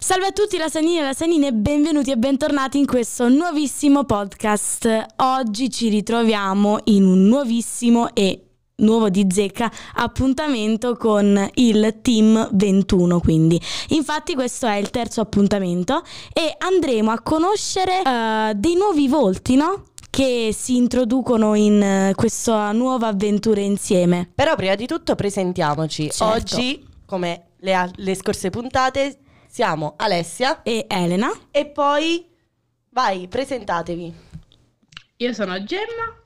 Salve a tutti lasagnini e lasagnine, benvenuti e bentornati in questo nuovissimo podcast. Oggi ci ritroviamo in un nuovissimo e nuovo di zecca appuntamento con il team 21 quindi infatti questo è il terzo appuntamento e andremo a conoscere eh, dei nuovi volti no? che si introducono in eh, questa nuova avventura insieme Però prima di tutto presentiamoci. Certo. Oggi, come le, a- le scorse puntate, siamo Alessia e Elena e poi vai, presentatevi. Io sono Gemma.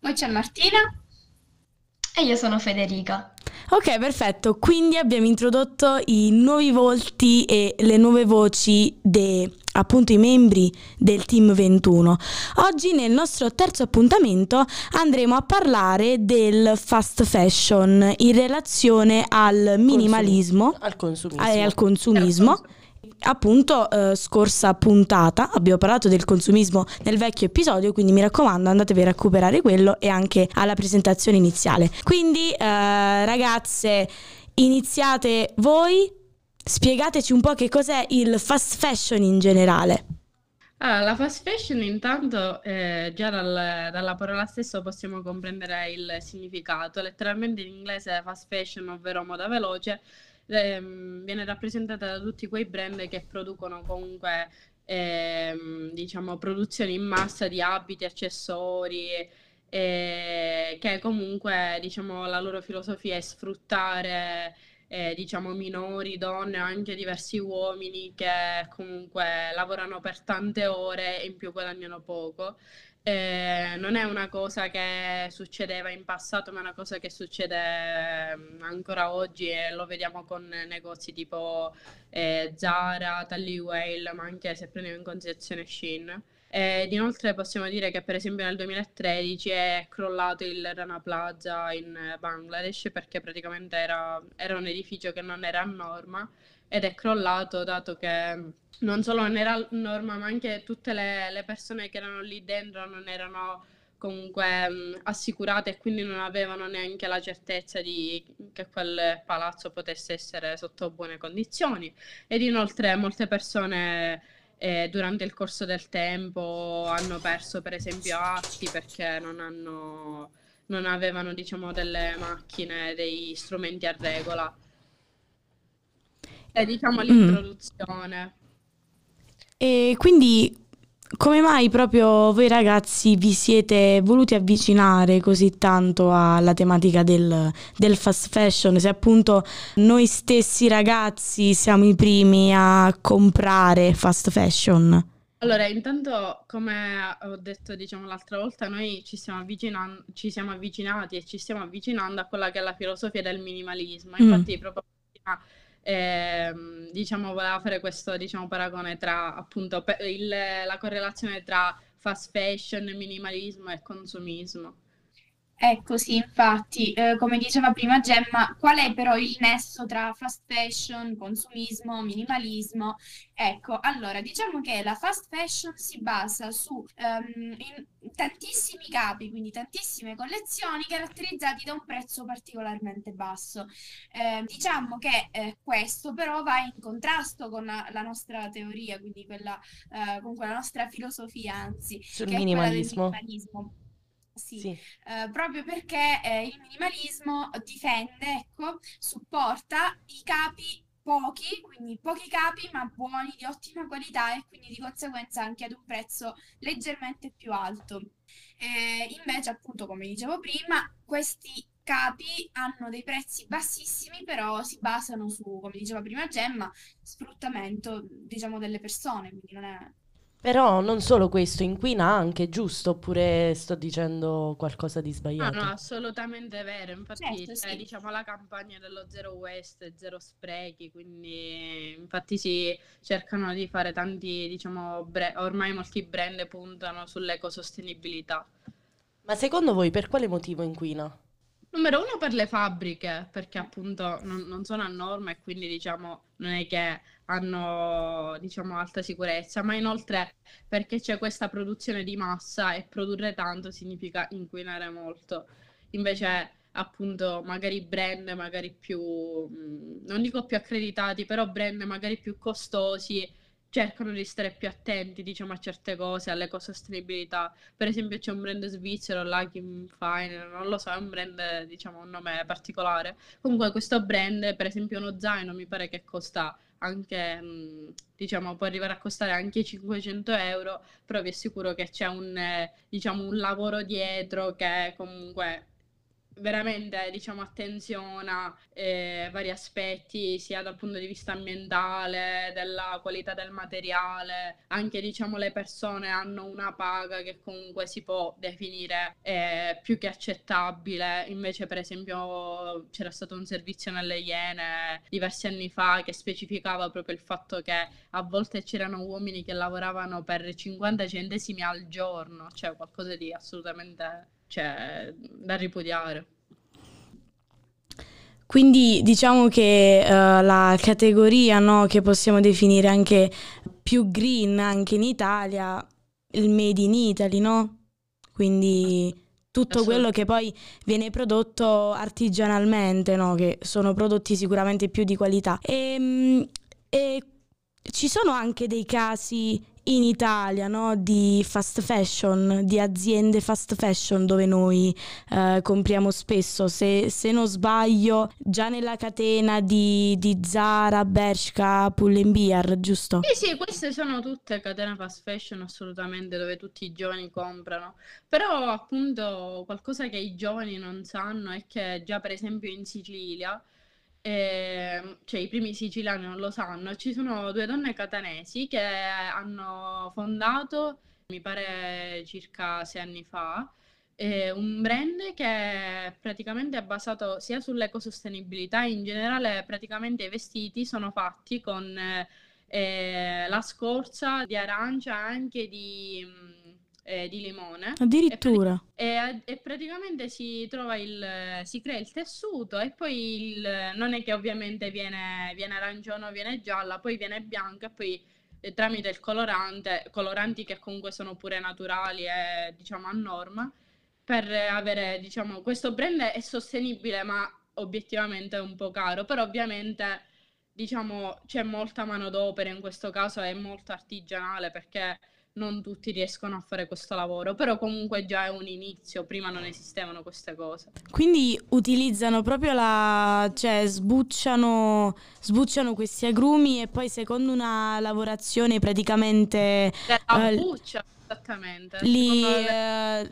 Poi c'è Martina. E io sono Federica. Ok, perfetto. Quindi abbiamo introdotto i nuovi volti e le nuove voci dei appunto i membri del team 21. Oggi nel nostro terzo appuntamento andremo a parlare del fast fashion in relazione al minimalismo Al consumismo. e al consumismo. Appunto, eh, scorsa puntata abbiamo parlato del consumismo nel vecchio episodio, quindi mi raccomando andatevi a recuperare quello e anche alla presentazione iniziale. Quindi, eh, ragazze, iniziate voi, spiegateci un po' che cos'è il fast fashion in generale. Ah, la fast fashion intanto eh, già dal- dalla parola stessa possiamo comprendere il significato. Letteralmente in inglese fast fashion, ovvero moda veloce, ehm, viene rappresentata da tutti quei brand che producono comunque ehm, diciamo produzioni in massa di abiti, accessori, eh, che comunque diciamo la loro filosofia è sfruttare eh, diciamo minori, donne, anche diversi uomini che comunque lavorano per tante ore e in più guadagnano poco. Eh, non è una cosa che succedeva in passato, ma è una cosa che succede ehm, ancora oggi e lo vediamo con negozi tipo eh, Zara, Tally Whale, ma anche se prendiamo in considerazione Shein. Ed inoltre possiamo dire che per esempio nel 2013 è crollato il Rana Plaza in eh, Bangladesh perché praticamente era, era un edificio che non era a norma ed è crollato dato che non solo non era norma ma anche tutte le, le persone che erano lì dentro non erano comunque mh, assicurate e quindi non avevano neanche la certezza di che quel palazzo potesse essere sotto buone condizioni ed inoltre molte persone eh, durante il corso del tempo hanno perso per esempio atti perché non hanno, non avevano diciamo delle macchine, dei strumenti a regola. Diciamo l'introduzione. E quindi come mai proprio voi ragazzi vi siete voluti avvicinare così tanto alla tematica del, del fast fashion? Se appunto noi stessi ragazzi siamo i primi a comprare fast fashion. Allora, intanto, come ho detto, diciamo, l'altra volta, noi ci stiamo avvicinan- ci siamo avvicinati e ci stiamo avvicinando a quella che è la filosofia del minimalismo. Mm. Infatti, proprio prima, ehm, diciamo, voleva fare questo, diciamo, paragone tra, appunto, il- la correlazione tra fast fashion, minimalismo e consumismo. Ecco sì, infatti, eh, come diceva prima Gemma, qual è però il nesso tra fast fashion, consumismo, minimalismo? Ecco, allora, diciamo che la fast fashion si basa su in tantissimi capi, quindi tantissime collezioni caratterizzati da un prezzo particolarmente basso. Eh, diciamo che eh, questo però va in contrasto con la, la nostra teoria, quindi quella, eh, con quella nostra filosofia, anzi, Sul che è quella del minimalismo. minimalismo. Sì. Sì. Eh, proprio perché eh, il minimalismo difende, ecco, supporta i capi pochi, quindi pochi capi ma buoni, di ottima qualità e quindi di conseguenza anche ad un prezzo leggermente più alto. Eh, invece, appunto, come dicevo prima, questi capi hanno dei prezzi bassissimi, però si basano su, come diceva prima Gemma, sfruttamento, diciamo, delle persone, quindi non è... Però non solo questo, inquina anche, giusto? Oppure sto dicendo qualcosa di No, sbagliato? no, assolutamente vero. Infatti, Certo, c'è, sì. diciamo, la campagna dello zero waste, zero sprechi, quindi infatti si cercano di fare tanti, diciamo, bre- ormai molti brand puntano sull'ecosostenibilità. Ma secondo voi per quale motivo inquina? Numero uno per le fabbriche, perché appunto non, non sono a norma e quindi diciamo non è che hanno diciamo alta sicurezza, ma inoltre perché c'è questa produzione di massa e produrre tanto significa inquinare molto. Invece appunto magari brand magari più, mm, non dico più accreditati, però brand magari più costosi cercano di stare più attenti, diciamo, a certe cose, all'ecosostenibilità. Per esempio c'è un brand svizzero, Lucky Fine, non lo so, è un brand, diciamo, un nome particolare. Comunque questo brand, per esempio uno zaino, mi pare che costa anche, mm, diciamo, può arrivare a costare anche 500 euro, però vi assicuro che c'è un, eh, diciamo, un lavoro dietro che comunque veramente diciamo attenziona eh, vari aspetti sia dal punto di vista ambientale della qualità del materiale. Anche diciamo le persone hanno una paga che comunque si può definire eh, più che accettabile. Invece per esempio c'era stato un servizio nelle Iene diversi anni fa che specificava proprio il fatto che a volte c'erano uomini che lavoravano per 50 centesimi al giorno cioè qualcosa di assolutamente cioè, da ripudiare. Quindi diciamo che uh, la categoria no, che possiamo definire anche più green anche in Italia, il made in Italy, no? Quindi tutto quello che poi viene prodotto artigianalmente, no? Che sono prodotti sicuramente più di qualità. E, ehm, e ci sono anche dei casi in Italia no? di fast fashion, di aziende fast fashion dove noi eh, compriamo spesso. Se, se, non sbaglio, già nella catena di, di Zara, Bershka, Pull&Bear, giusto? Sì, sì, queste sono tutte catene fast fashion assolutamente dove tutti i giovani comprano. Però appunto qualcosa che i giovani non sanno è che già per esempio in Sicilia eh, cioè i primi siciliani non lo sanno, ci sono due donne catanesi che hanno fondato, mi pare circa sei anni fa, eh, un brand che praticamente è basato sia sull'ecosostenibilità, in generale praticamente i vestiti sono fatti con eh, la scorza di arancia anche di eh, di limone. Addirittura. E, prati- e, e, praticamente si trova il, si crea il tessuto e poi il, non è che ovviamente viene, viene arancione o viene gialla, poi viene bianca e poi eh, tramite il colorante, coloranti che comunque sono pure naturali e diciamo a norma, per avere diciamo questo brand è sostenibile ma obiettivamente è un po' caro, però ovviamente diciamo c'è molta manodopera in questo caso, è molto artigianale perché non tutti riescono a fare questo lavoro, però comunque già è un inizio, prima non esistevano queste cose. Quindi utilizzano proprio la, cioè sbucciano, sbucciano questi agrumi e poi secondo una lavorazione praticamente... La eh, buccia, esattamente. Li, eh,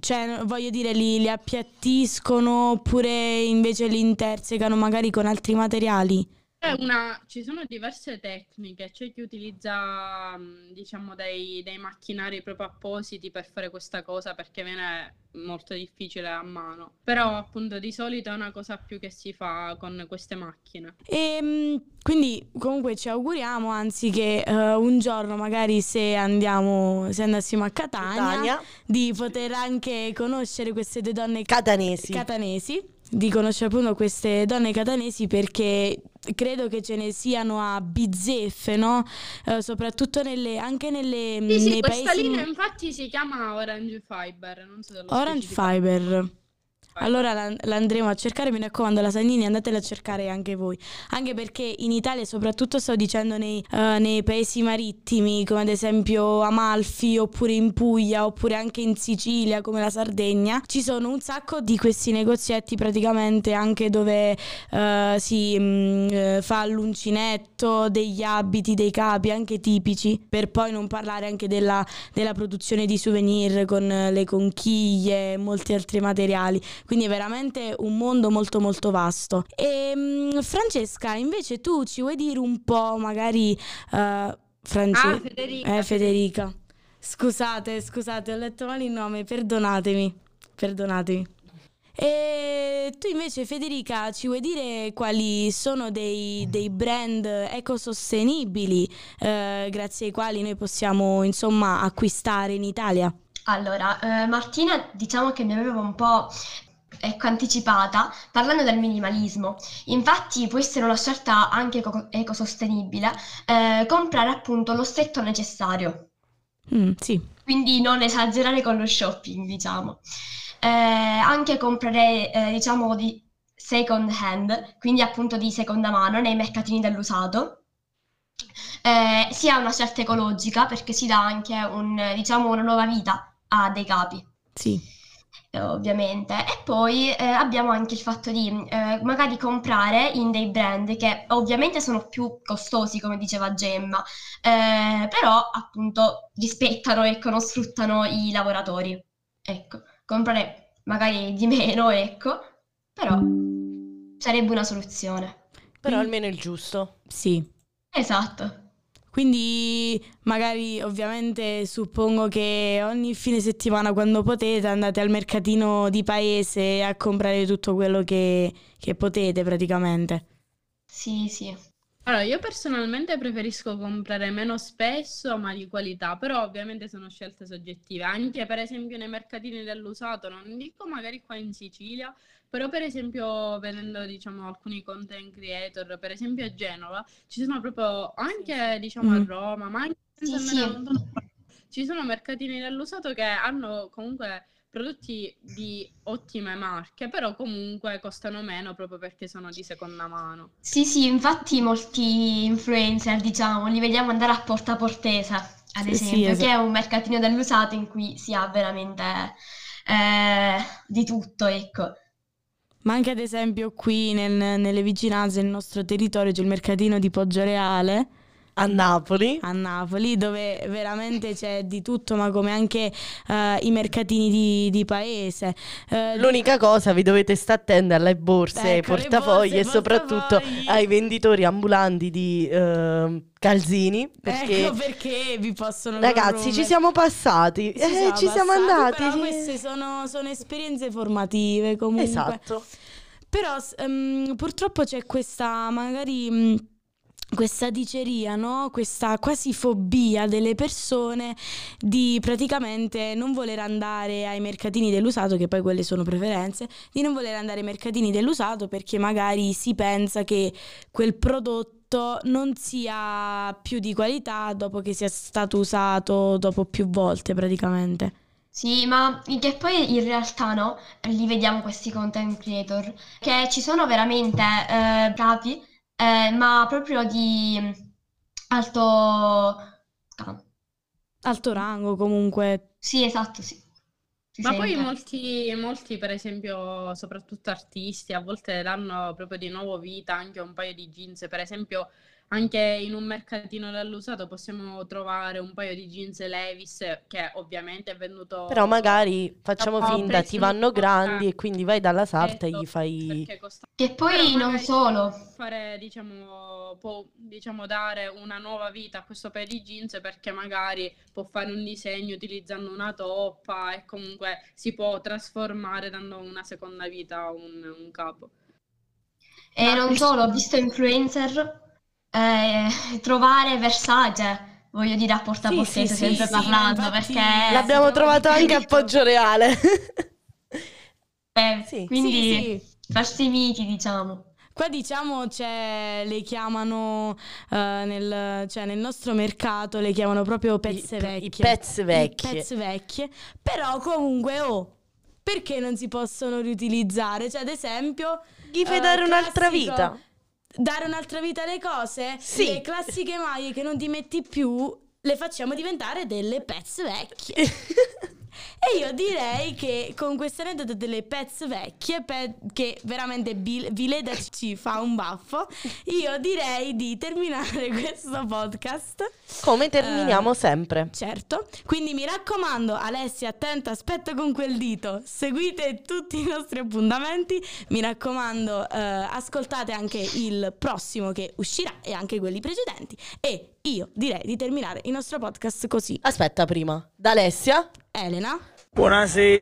cioè, voglio dire, li, li appiattiscono oppure invece li intersecano magari con altri materiali? Una, ci sono diverse tecniche, c'è chi utilizza mm, diciamo dei, dei, macchinari proprio appositi per fare questa cosa perché viene molto difficile a mano, però appunto di solito è una cosa più che si fa con queste macchine. E ehm, quindi comunque ci auguriamo anzi che uh, un giorno magari se andiamo, se andassimo a Catania, Catania, di poter anche conoscere queste due donne catanesi. catanesi di conoscere appunto queste donne catanesi perché credo che ce ne siano a bizzeffe, no? Uh, soprattutto nelle, anche nelle, sì, sì, questa paesi... linea infatti si chiama Orange Fiber, non so Orange Fiber. Allora l'andremo a cercare, mi raccomando, la Sannini andatela a cercare anche voi. Anche perché in Italia, soprattutto sto dicendo nei, uh, nei, paesi marittimi, come ad esempio Amalfi, oppure in Puglia, oppure anche in Sicilia, come la Sardegna, ci sono un sacco di questi negozietti praticamente anche dove uh, si mh, mm, fa l'uncinetto, degli abiti, dei capi, anche tipici, per poi non parlare anche della, della produzione di souvenir con le conchiglie e molti altri materiali quindi è veramente un mondo molto molto vasto. E um, Francesca, invece tu ci vuoi dire un po' magari uh, France- ah, Federica. Eh, Federica. Scusate, scusate, ho letto male il nome, perdonatemi. Perdonatemi. E tu invece Federica ci vuoi dire quali sono dei, dei brand ecosostenibili eh, grazie ai quali noi possiamo insomma acquistare in Italia? Allora, eh, Martina diciamo che mi aveva un po' ecco, anticipata parlando del minimalismo. Infatti può essere una scelta anche eco- ecosostenibile eh, comprare appunto lo stretto necessario. Mm, sì. Quindi non esagerare con lo shopping, diciamo. Eh, anche comprare, eh, diciamo, di second hand, quindi appunto di seconda mano nei mercatini dell'usato. Eh, sia una scelta ecologica perché si dà anche un, diciamo, una nuova vita a dei capi. Sì. Eh, ovviamente. E poi eh, abbiamo anche il fatto di eh, magari comprare in dei brand che ovviamente sono più costosi, come diceva Gemma, eh, però appunto rispettano e non sfruttano i lavoratori. Ecco, comprare magari di meno, ecco, però sarebbe una soluzione. Però almeno il giusto. Sì. Esatto. Quindi magari ovviamente suppongo che ogni fine settimana quando potete andate al mercatino di paese a comprare tutto quello che, che potete praticamente. Sì, sì. Allora, io personalmente preferisco comprare meno spesso, ma di qualità, però ovviamente sono scelte soggettive. Anche per esempio nei mercatini dell'usato, non dico magari qua in Sicilia, però per esempio vedendo diciamo alcuni content creator, per esempio a Genova, ci sono proprio anche diciamo a Mm. Roma, ma anche Sì, sì. lontano, ci sono mercatini dell'usato che hanno comunque prodotti di ottime marche, però comunque costano meno proprio perché sono di seconda mano. Sì, sì, infatti molti influencer, diciamo, li vediamo andare a Porta Portesa, ad Sì, sì, esempio, esatto. che è un mercatino dell'usato in cui si ha veramente eh, di tutto, ecco. Ma anche ad esempio qui nel- nelle vicinanze del nostro territorio c'è il mercatino di Poggioreale A Napoli. a Napoli dove veramente c'è di tutto, ma come anche eh, i mercatini di, di paese. Eh, L'unica cosa, vi dovete stare attenti alle borse, ai Ecco, le portafogli borse, e soprattutto portafogli. ai venditori ambulanti di ehm, calzini. Perché, Ecco perché vi possono ragazzi, ci siamo passati. Ci eh, siamo ci siamo passati, andati. Però sì. queste sono, sono esperienze formative comunque. Esatto. Però ehm, purtroppo c'è questa magari mh, questa diceria, no? Questa quasi fobia delle persone di praticamente non voler andare ai mercatini dell'usato, che poi quelle sono preferenze, di non voler andare ai mercatini dell'usato perché magari si pensa che quel prodotto non sia più di qualità dopo che sia stato usato dopo più volte praticamente. Sì, ma che poi in realtà no, li vediamo questi content creator, che ci sono veramente eh, bravi, eh, ma proprio di alto... ah, Alto rango comunque. Sì, esatto, sì. Si Ma poi sente. molti, molti, per esempio, soprattutto artisti, a volte danno proprio di nuovo vita anche a un paio di jeans. Per esempio, anche in un mercatino dell'usato possiamo trovare un paio di jeans Levis che ovviamente è venduto Però magari facciamo finta, ti vanno grandi e quindi vai dalla sarta e gli fai... perché costa Che poi non solo. fare, diciamo, può, diciamo, dare una nuova vita a questo paio di jeans perché magari può fare un disegno utilizzando una toppa e comunque si può trasformare dando una seconda vita a un, un capo. E non solo, ho visto influencer eh, trovare Versace, voglio dire a Porta Sì, Portese, sì, sempre sì, parlando, infatti- perché... L'abbiamo trovato trova anche a tutto. Poggioreale. eh, Sì. quindi Sì, sì. farsi miti, diciamo. Qua diciamo c'è, le chiamano eh, nel, cioè nel nostro mercato le chiamano proprio pezze I- vecchie. i pezze vecchie. I pezze vecchie. Però comunque, oh, perché non si possono riutilizzare? Cioè, ad esempio... Gli fai eh, dare un'altra classico- vita. Dare un'altra vita alle cose? Sì. Le classiche maglie che non ti metti più le facciamo diventare delle pezze vecchie. E io direi che con queste aneddote delle pezze vecchie, pe- che veramente Bil- Vileda ci fa un baffo, io direi di terminare questo podcast. Come terminiamo Eh, sempre. Certo, quindi mi raccomando, Alessia, attenta, aspetta con quel dito, seguite tutti i nostri appuntamenti, mi raccomando, eh, ascoltate anche il prossimo che uscirà e anche quelli precedenti e io direi di terminare il nostro podcast così. Aspetta prima. Da Alessia. Elena, Buonasera.